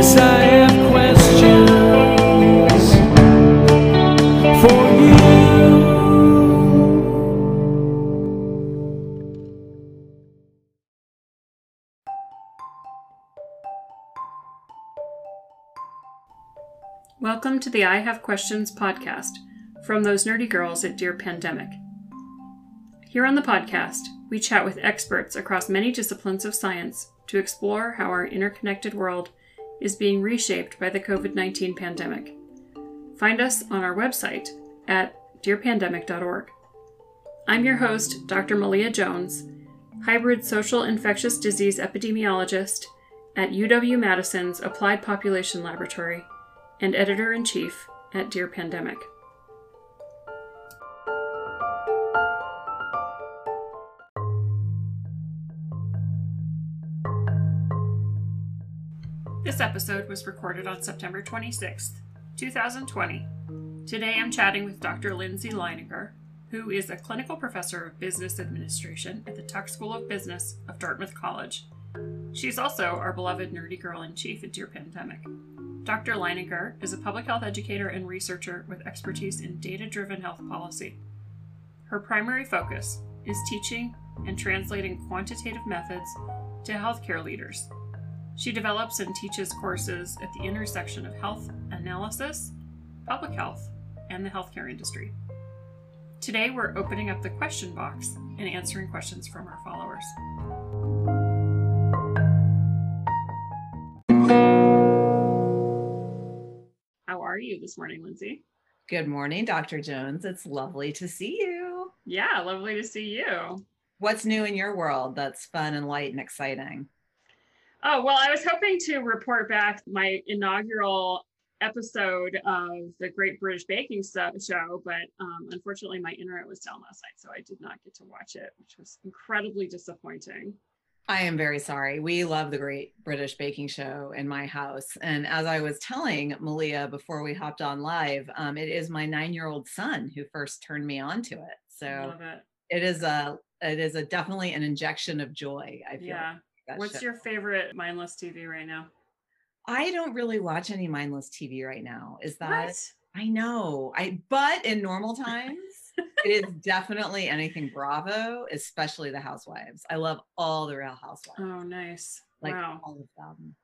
Yes, I have questions for you. Welcome to the I Have Questions podcast from those nerdy girls at Dear Pandemic. Here on the podcast, we chat with experts across many disciplines of science to explore how our interconnected world is being reshaped by the COVID 19 pandemic. Find us on our website at dearpandemic.org. I'm your host, Dr. Malia Jones, hybrid social infectious disease epidemiologist at UW Madison's Applied Population Laboratory and editor in chief at Dear Pandemic. This episode was recorded on September 26th, 2020. Today I'm chatting with Dr. Lindsay Leininger, who is a clinical professor of business administration at the Tuck School of Business of Dartmouth College. She's also our beloved nerdy girl in chief at Dear Pandemic. Dr. Leininger is a public health educator and researcher with expertise in data driven health policy. Her primary focus is teaching and translating quantitative methods to healthcare leaders. She develops and teaches courses at the intersection of health analysis, public health, and the healthcare industry. Today, we're opening up the question box and answering questions from our followers. How are you this morning, Lindsay? Good morning, Dr. Jones. It's lovely to see you. Yeah, lovely to see you. What's new in your world that's fun and light and exciting? Oh, well, I was hoping to report back my inaugural episode of the Great British Baking Show, but um, unfortunately, my internet was down last night, so I did not get to watch it, which was incredibly disappointing. I am very sorry. We love the Great British Baking Show in my house. And as I was telling Malia before we hopped on live, um, it is my nine year old son who first turned me on to it. So it. it is a it is a definitely an injection of joy. I feel. Yeah. What's your favorite mindless TV right now? I don't really watch any mindless TV right now. Is that what? I know. I but in normal times it is definitely anything Bravo, especially the Housewives. I love all the Real Housewives. Oh, nice. Like wow. all of them.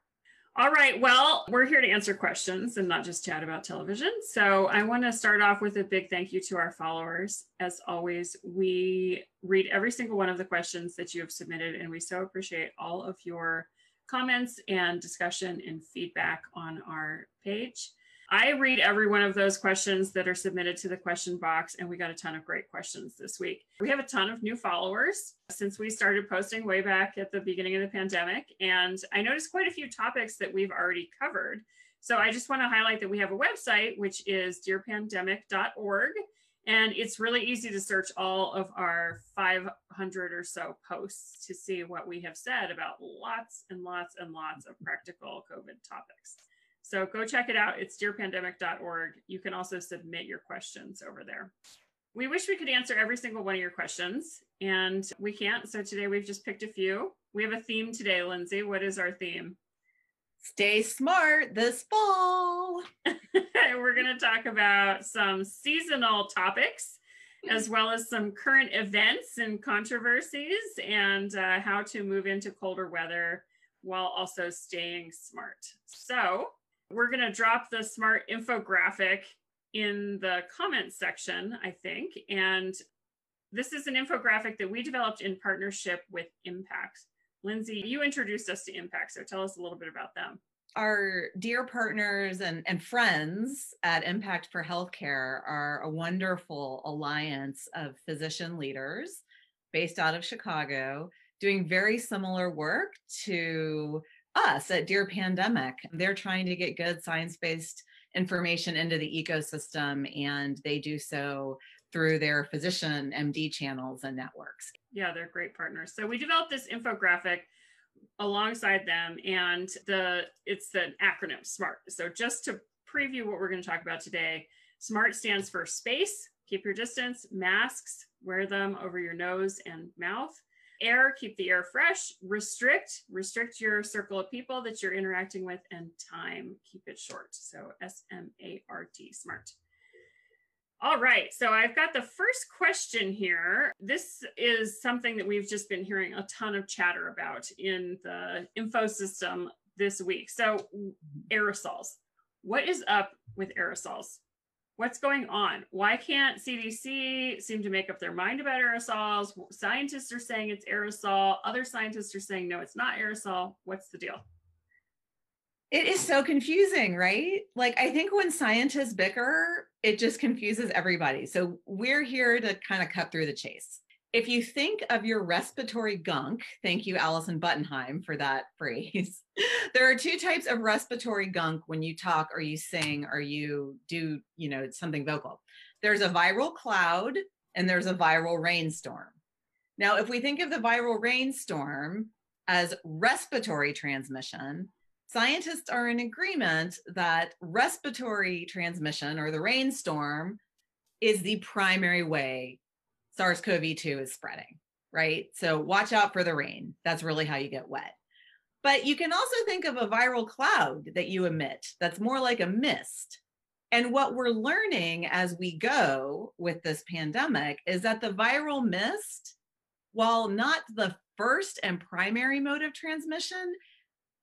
All right. Well, we're here to answer questions and not just chat about television. So I want to start off with a big thank you to our followers. As always, we read every single one of the questions that you have submitted, and we so appreciate all of your comments and discussion and feedback on our page. I read every one of those questions that are submitted to the question box, and we got a ton of great questions this week. We have a ton of new followers since we started posting way back at the beginning of the pandemic. And I noticed quite a few topics that we've already covered. So I just want to highlight that we have a website, which is dearpandemic.org. And it's really easy to search all of our 500 or so posts to see what we have said about lots and lots and lots of practical COVID topics. So go check it out. It's dearpandemic.org. You can also submit your questions over there. We wish we could answer every single one of your questions, and we can't. So today we've just picked a few. We have a theme today, Lindsay. What is our theme? Stay smart this fall. We're going to talk about some seasonal topics as well as some current events and controversies and uh, how to move into colder weather while also staying smart. So, we're going to drop the smart infographic in the comments section, I think. And this is an infographic that we developed in partnership with Impact. Lindsay, you introduced us to Impact, so tell us a little bit about them. Our dear partners and, and friends at Impact for Healthcare are a wonderful alliance of physician leaders based out of Chicago doing very similar work to us at Dear Pandemic. They're trying to get good science based information into the ecosystem, and they do so through their physician MD channels and networks. Yeah, they're great partners. So we developed this infographic alongside them, and the it's the acronym SMART. So just to preview what we're going to talk about today, SMART stands for space, keep your distance, masks, wear them over your nose and mouth, air, keep the air fresh, restrict, restrict your circle of people that you're interacting with, and time, keep it short. So S M A R T, smart. All right, so I've got the first question here. This is something that we've just been hearing a ton of chatter about in the info system this week. So, aerosols. What is up with aerosols? What's going on? Why can't CDC seem to make up their mind about aerosols? Scientists are saying it's aerosol. Other scientists are saying, no, it's not aerosol. What's the deal? It is so confusing, right? Like, I think when scientists bicker, it just confuses everybody. So, we're here to kind of cut through the chase. If you think of your respiratory gunk, thank you, Allison Buttenheim, for that phrase. there are two types of respiratory gunk when you talk or you sing or you do, you know, something vocal. There's a viral cloud and there's a viral rainstorm. Now, if we think of the viral rainstorm as respiratory transmission, scientists are in agreement that respiratory transmission or the rainstorm is the primary way SARS CoV 2 is spreading, right? So watch out for the rain. That's really how you get wet. But you can also think of a viral cloud that you emit that's more like a mist. And what we're learning as we go with this pandemic is that the viral mist, while not the first and primary mode of transmission,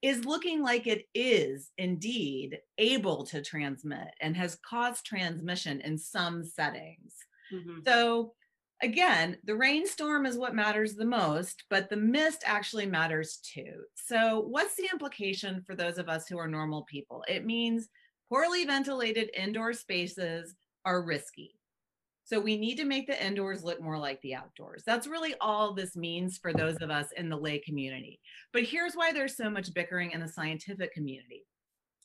is looking like it is indeed able to transmit and has caused transmission in some settings. Mm-hmm. So, again, the rainstorm is what matters the most, but the mist actually matters too. So, what's the implication for those of us who are normal people? It means poorly ventilated indoor spaces are risky. So we need to make the indoors look more like the outdoors. That's really all this means for those of us in the lay community. But here's why there's so much bickering in the scientific community.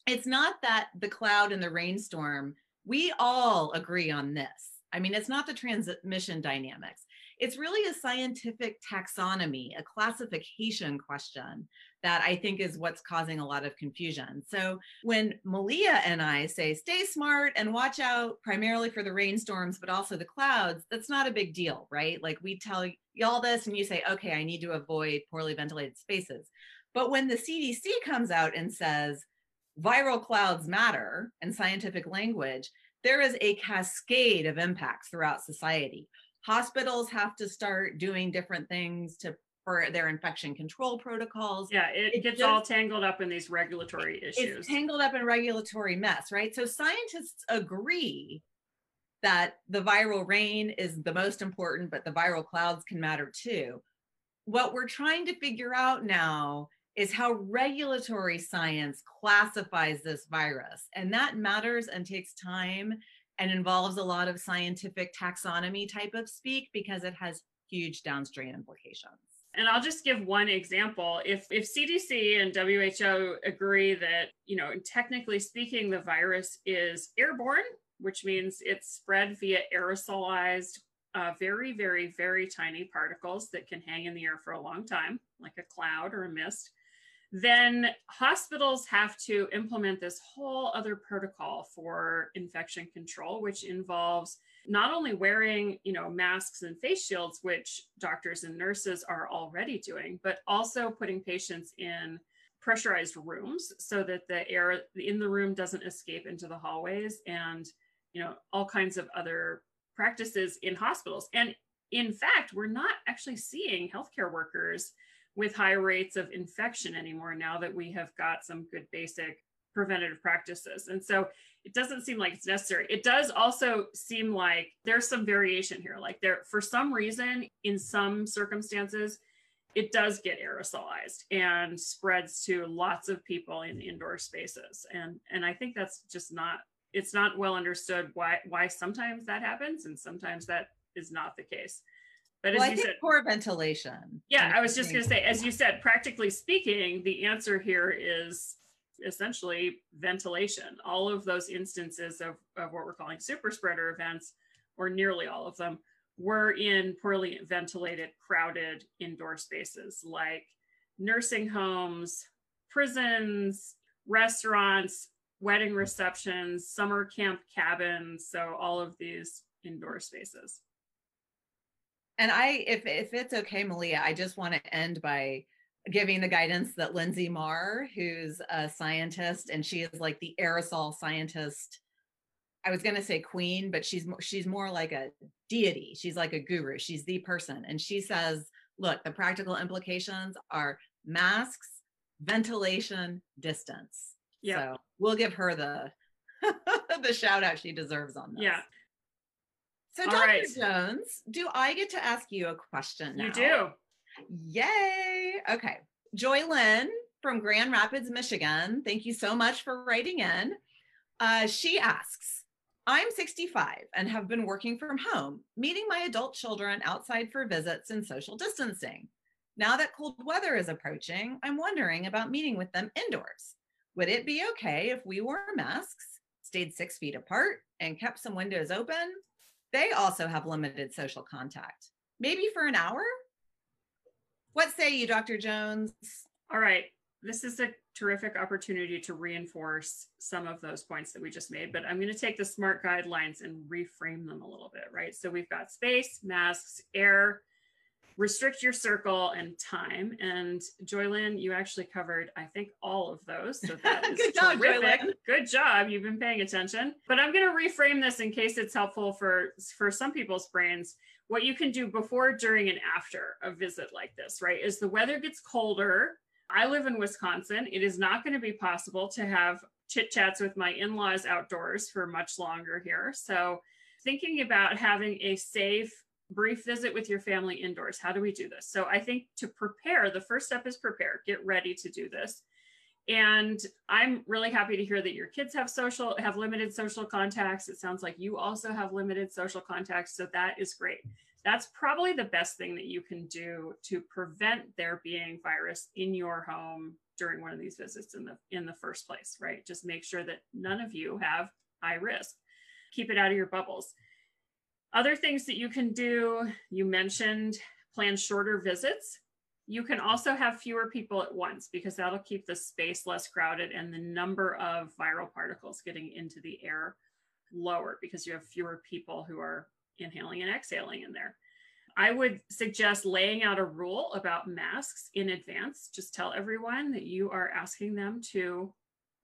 It's not that the cloud and the rainstorm, we all agree on this. I mean, it's not the transmission dynamics. It's really a scientific taxonomy, a classification question that I think is what's causing a lot of confusion. So when Malia and I say stay smart and watch out primarily for the rainstorms, but also the clouds, that's not a big deal, right? Like we tell y'all this and you say, okay, I need to avoid poorly ventilated spaces. But when the CDC comes out and says viral clouds matter in scientific language, there is a cascade of impacts throughout society. Hospitals have to start doing different things to for their infection control protocols. Yeah, it, it gets just, all tangled up in these regulatory issues. It's tangled up in regulatory mess, right? So scientists agree that the viral rain is the most important, but the viral clouds can matter too. What we're trying to figure out now is how regulatory science classifies this virus. And that matters and takes time and involves a lot of scientific taxonomy type of speak because it has huge downstream implications. And I'll just give one example. If if CDC and WHO agree that, you know, technically speaking, the virus is airborne, which means it's spread via aerosolized, uh, very, very, very tiny particles that can hang in the air for a long time, like a cloud or a mist, then hospitals have to implement this whole other protocol for infection control, which involves not only wearing you know masks and face shields which doctors and nurses are already doing but also putting patients in pressurized rooms so that the air in the room doesn't escape into the hallways and you know all kinds of other practices in hospitals. And in fact we're not actually seeing healthcare workers with high rates of infection anymore now that we have got some good basic preventative practices. And so it doesn't seem like it's necessary. It does also seem like there's some variation here. Like there, for some reason, in some circumstances, it does get aerosolized and spreads to lots of people in indoor spaces. And and I think that's just not it's not well understood why why sometimes that happens and sometimes that is not the case. But well, as I you said, poor ventilation. Yeah, I was just going to say, as you said, practically speaking, the answer here is essentially ventilation. All of those instances of, of what we're calling super spreader events, or nearly all of them, were in poorly ventilated, crowded indoor spaces like nursing homes, prisons, restaurants, wedding receptions, summer camp cabins. So, all of these indoor spaces. And I, if if it's okay, Malia, I just want to end by giving the guidance that Linsey Marr, who's a scientist, and she is like the aerosol scientist. I was going to say queen, but she's she's more like a deity. She's like a guru. She's the person, and she says, "Look, the practical implications are masks, ventilation, distance." Yeah. So we'll give her the the shout out she deserves on this. Yeah. So, All Dr. right. Jones, do I get to ask you a question now? You do. Yay. Okay. Joy Lynn from Grand Rapids, Michigan. Thank you so much for writing in. Uh, she asks I'm 65 and have been working from home, meeting my adult children outside for visits and social distancing. Now that cold weather is approaching, I'm wondering about meeting with them indoors. Would it be okay if we wore masks, stayed six feet apart, and kept some windows open? They also have limited social contact, maybe for an hour. What say you, Dr. Jones? All right. This is a terrific opportunity to reinforce some of those points that we just made, but I'm going to take the SMART guidelines and reframe them a little bit, right? So we've got space, masks, air, restrict your circle, and time. And Joylyn, you actually covered, I think, all of those. So that is Good job, terrific. Joylyn. Good job. You've been paying attention. But I'm going to reframe this in case it's helpful for for some people's brains. What you can do before, during, and after a visit like this, right? Is the weather gets colder. I live in Wisconsin. It is not going to be possible to have chit chats with my in laws outdoors for much longer here. So, thinking about having a safe, brief visit with your family indoors. How do we do this? So, I think to prepare, the first step is prepare, get ready to do this. And I'm really happy to hear that your kids have social, have limited social contacts. It sounds like you also have limited social contacts. So, that is great that's probably the best thing that you can do to prevent there being virus in your home during one of these visits in the in the first place right just make sure that none of you have high risk keep it out of your bubbles other things that you can do you mentioned plan shorter visits you can also have fewer people at once because that'll keep the space less crowded and the number of viral particles getting into the air lower because you have fewer people who are inhaling and exhaling in there. I would suggest laying out a rule about masks in advance. Just tell everyone that you are asking them to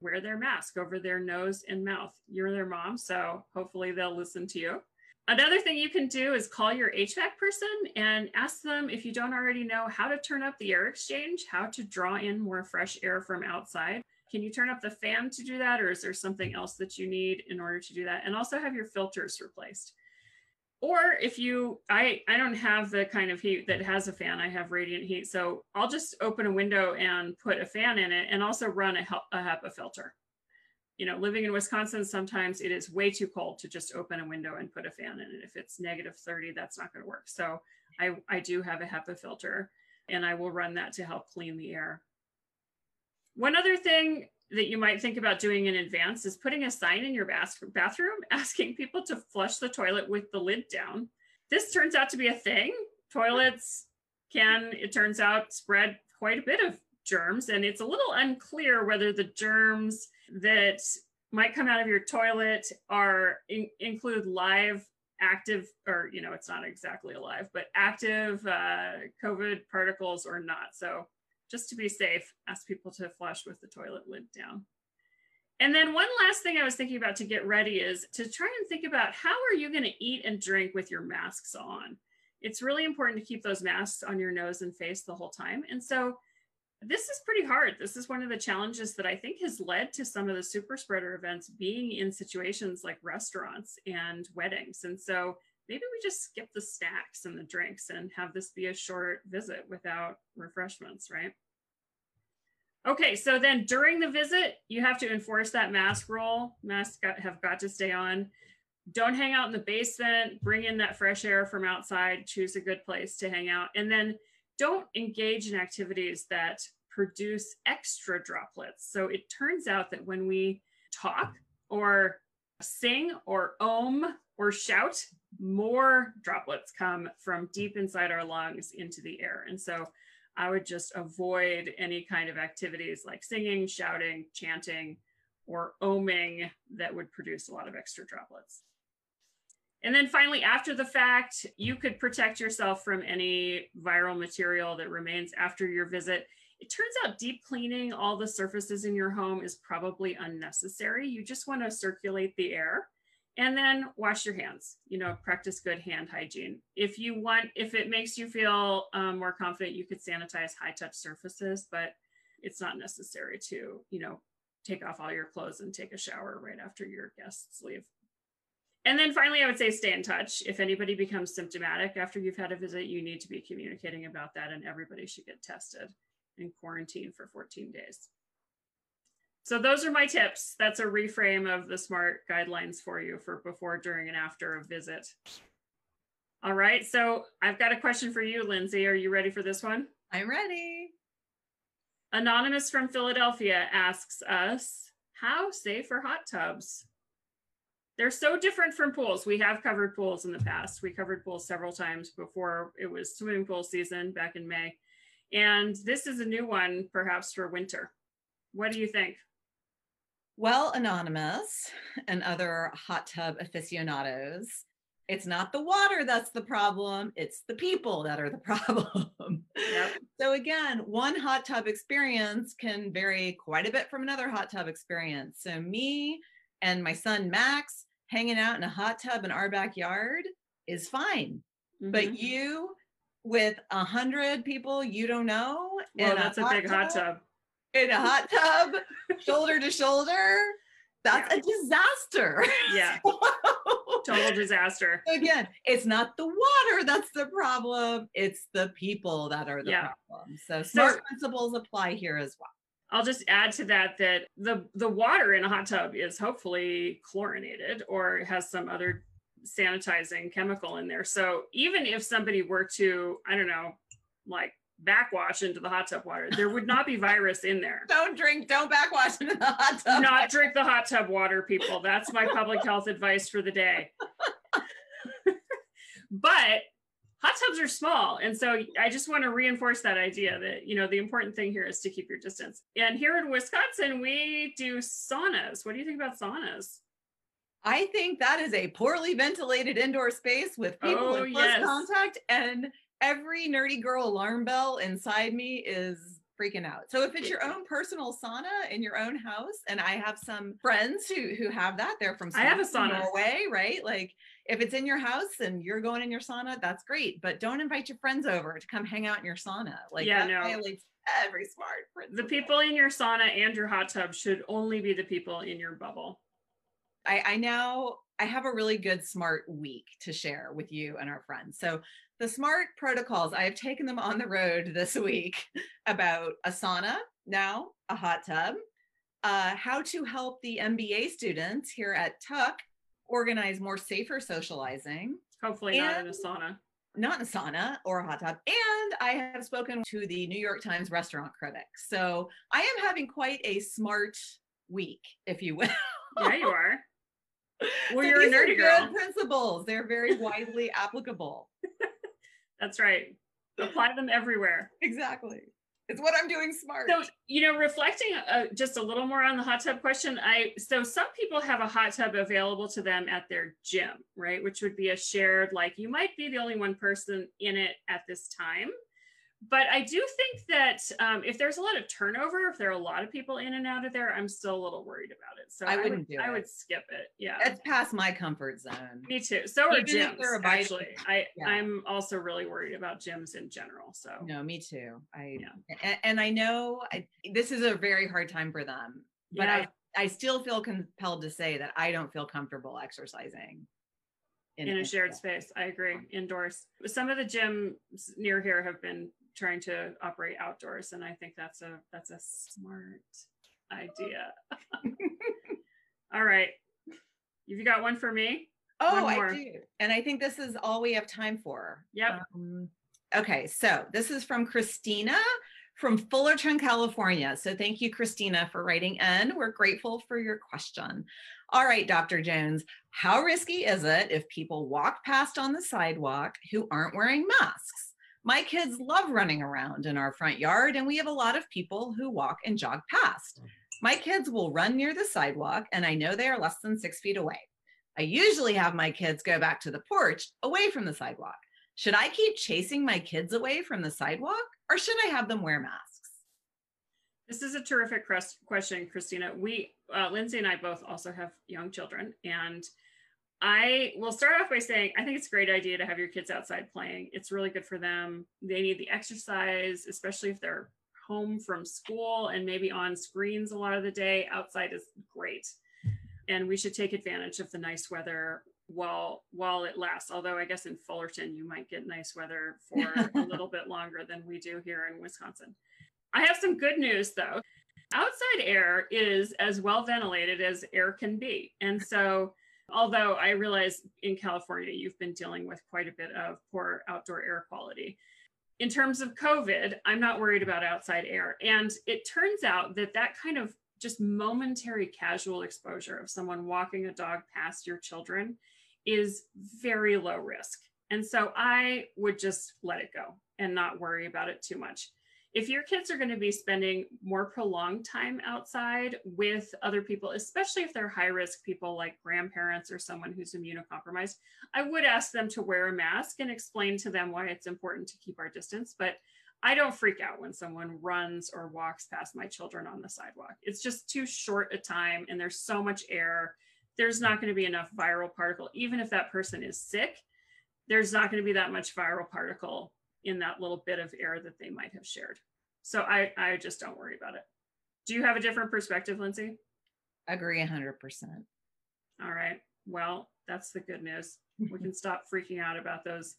wear their mask over their nose and mouth. You're their mom, so hopefully they'll listen to you. Another thing you can do is call your HVAC person and ask them if you don't already know how to turn up the air exchange, how to draw in more fresh air from outside. Can you turn up the fan to do that, or is there something else that you need in order to do that? And also have your filters replaced or if you i i don't have the kind of heat that has a fan i have radiant heat so i'll just open a window and put a fan in it and also run a, a hepa filter you know living in wisconsin sometimes it is way too cold to just open a window and put a fan in it if it's negative 30 that's not going to work so i i do have a hepa filter and i will run that to help clean the air one other thing that you might think about doing in advance is putting a sign in your bathroom asking people to flush the toilet with the lid down. This turns out to be a thing. Toilets can, it turns out, spread quite a bit of germs, and it's a little unclear whether the germs that might come out of your toilet are in, include live active or you know it's not exactly alive but active uh, covid particles or not so just to be safe, ask people to flush with the toilet lid down. And then one last thing I was thinking about to get ready is to try and think about how are you going to eat and drink with your masks on? It's really important to keep those masks on your nose and face the whole time. And so this is pretty hard. This is one of the challenges that I think has led to some of the super spreader events being in situations like restaurants and weddings. And so maybe we just skip the snacks and the drinks and have this be a short visit without refreshments, right? Okay, so then during the visit, you have to enforce that mask rule. Masks got, have got to stay on. Don't hang out in the basement. Bring in that fresh air from outside. Choose a good place to hang out. And then don't engage in activities that produce extra droplets. So it turns out that when we talk or sing or ohm or shout, more droplets come from deep inside our lungs into the air. And so I would just avoid any kind of activities like singing, shouting, chanting, or ohming that would produce a lot of extra droplets. And then finally, after the fact, you could protect yourself from any viral material that remains after your visit. It turns out deep cleaning all the surfaces in your home is probably unnecessary. You just want to circulate the air and then wash your hands you know practice good hand hygiene if you want if it makes you feel um, more confident you could sanitize high touch surfaces but it's not necessary to you know take off all your clothes and take a shower right after your guests leave and then finally i would say stay in touch if anybody becomes symptomatic after you've had a visit you need to be communicating about that and everybody should get tested and quarantine for 14 days so those are my tips. That's a reframe of the SMART guidelines for you for before, during, and after a visit. All right. So I've got a question for you, Lindsay. Are you ready for this one? I'm ready. Anonymous from Philadelphia asks us, how safe are hot tubs? They're so different from pools. We have covered pools in the past. We covered pools several times before it was swimming pool season back in May. And this is a new one, perhaps for winter. What do you think? Well, Anonymous and other hot tub aficionados, it's not the water that's the problem, it's the people that are the problem. Yep. So, again, one hot tub experience can vary quite a bit from another hot tub experience. So, me and my son Max hanging out in a hot tub in our backyard is fine. Mhm. But you with a hundred people you don't know well, that's a big hot tub. in a hot tub, shoulder to shoulder, that's a disaster. Yeah. So, Total disaster. Again, it's not the water that's the problem, it's the people that are the Yeah. problem. So smart principles apply here as well. I'll just add to that that the the water in a hot tub is hopefully chlorinated or has some other sanitizing chemical in there. So even if somebody were to, I don't know, like backwash into the hot tub water, there would not be virus in there. Don't drink, don't backwash into the hot tub. not drink the hot tub water, people. That's my public health advice for the day. but tubs are small. And so I just want to reinforce that idea that, you know, the important thing here is to keep your distance. And here in Wisconsin, we do saunas. What do you think about saunas? I think that is a poorly ventilated indoor space with oh, people Oh, in close yes. contact, and every nerdy girl alarm bell inside me is freaking out. So if it's your own personal sauna in your own house, and I have some friends who who have that, they're from I have a sauna. Norway, right? Like if it's in your house and you're going in your sauna, that's great. But don't invite your friends over to come hang out in your sauna. Like Yeah, no. violates every smart The people in your sauna and your hot tub should only be the people in your bubble. I, I now I have a really good smart week to share with you and our friends. So the smart protocols, I have taken them on the road this week about a sauna now, a hot tub, uh, how to help the MBA students here at Tuck organize more safer socializing, Hopefully not in a sauna. not in a sauna or a hot tub. And I have spoken to the New York Times restaurant critics. So I am having quite a smart week, if you will. Yeah, you are. Well, So you're a nerdy good girl. principles. They're very widely applicable. That's right. Apply them everywhere. Exactly. It's what I'm doing smart. So, you know, reflecting uh, just a little more on the hot tub question, I so some people have a hot tub available to them at their gym, right? Which would be a shared, like you might be the only one person in it at this time. But I do think that um, if there's a lot of turnover, if there are a lot of people in and out of there, I'm still a little worried about it. So I would, wouldn't do I it. would skip it. Yeah. That's past my comfort zone. Me too. So are Even gyms. Actually, I Yeah. I'm also really worried about gyms in general. So No, me too. I Yeah. and, and I know I, this is a very hard time for them, but Yeah. I I still feel compelled to say that I don't feel comfortable exercising in a shared space. I agree. Indoors. Some of the gyms near here have been trying to operate outdoors, and I think that's a that's a smart idea. All right. You've got one for me? Oh. I do. And I think this is all we have time for. Yep. Um, okay, so this is from Christina from Fullerton, California. So thank you, Christina, for writing in. We're grateful for your question. All right, Dr. Jones, how risky is it if people walk past on the sidewalk who aren't wearing masks? My kids love running around in our front yard, and we have a lot of people who walk and jog past. My kids will run near the sidewalk, and I know they are less than six feet away. I usually have my kids go back to the porch away from the sidewalk. Should I keep chasing my kids away from the sidewalk or should I have them wear masks? This is a terrific question, Christina. We, uh, Lindsay and I both also have young children. And I will start off by saying I think it's a great idea to have your kids outside playing. It's really good for them. They need the exercise, especially if they're home from school and maybe on screens a lot of the day. Outside is great. And we should take advantage of the nice weather while while it lasts. Although I guess in Fullerton you might get nice weather for a little bit longer than we do here in Wisconsin. I have some good news though. Outside air is as well ventilated as air can be. And so Although I realize in California, you've been dealing with quite a bit of poor outdoor air quality. In terms of COVID, I'm not worried about outside air. And it turns out that that kind of just momentary casual exposure of someone walking a dog past your children is very low risk. And so I would just let it go and not worry about it too much if your kids are going to be spending more prolonged time outside with other people, especially if they're high risk people like grandparents or someone who's immunocompromised, I would ask them to wear a mask and explain to them why it's important to keep our distance. But I don't freak out when someone runs or walks past my children on the sidewalk. It's just too short a time and there's so much air. There's not going to be enough viral particle, even if that person is sick, there's not going to be that much viral particle in that little bit of air that they might have shared. So I, I just don't worry about it. Do you have a different perspective, Lindsay? Agree 100%. All right. Well, that's the good news. We can stop freaking out about those,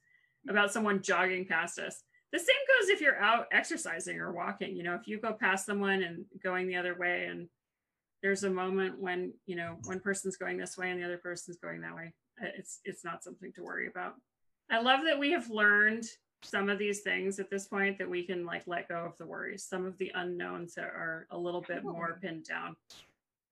about someone jogging past us. The same goes if you're out exercising or walking. You know, if you go past someone and going the other way, and there's a moment when, you know, one person's going this way and the other person's going that way, uh, it's it's not something to worry about. I love that we have learned some of these things at this point that we can like let go of the worries. Some of the unknowns that are a little bit more pinned down.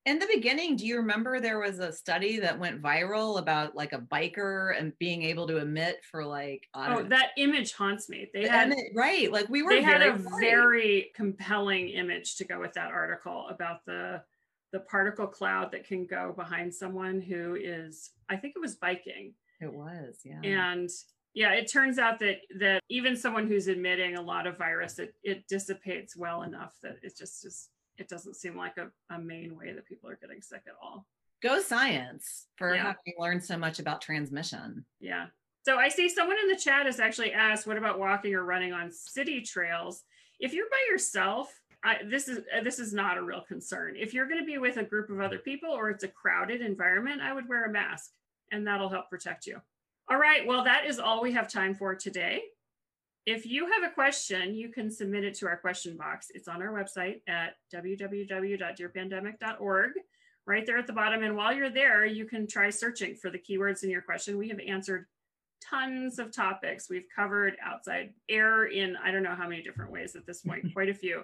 In the beginning, do you remember there was a study that went viral about like a biker and being able to emit for like oh know, that image haunts me. They had right, like we were. They had a very compelling image to go with that article about the the particle cloud that can go behind someone who is, I think it was biking. It was, yeah. And yeah it turns out that that even someone who's admitting a lot of virus it, it dissipates well enough that it just is it doesn't seem like a, a main way that people are getting sick at all. Go science for yeah. having learned so much about transmission. Yeah. So i see someone in the chat has actually asked what about walking or running on city trails? If you're by yourself I, this is this is not a real concern. If you're going to be with a group of other people or it's a crowded environment i would wear a mask and that'll help protect you all right, well, that is all we have time for today. If you have a question, you can submit it to our question box. It's on our website at www.dearpandemic.org, right there at the bottom. And while you're there, you can try searching for the keywords in your question. We have answered tons of topics. We've covered outside air in I don't know how many different ways at this point, quite a few.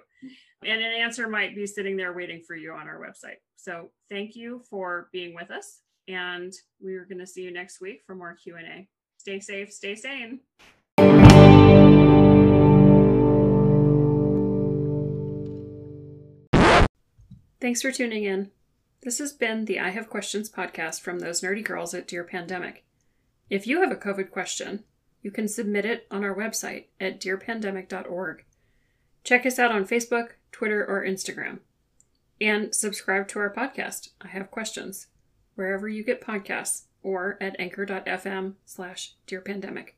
And an answer might be sitting there waiting for you on our website. So thank you for being with us and we're going to see you next week for more Q&A. Stay safe, stay sane. Thanks for tuning in. This has been the I Have Questions podcast from those nerdy girls at Dear Pandemic. If you have a COVID question, you can submit it on our website at dearpandemic.org. Check us out on Facebook, Twitter, or Instagram. And subscribe to our podcast, I Have Questions wherever you get podcasts or at anchor.fm slash dear pandemic.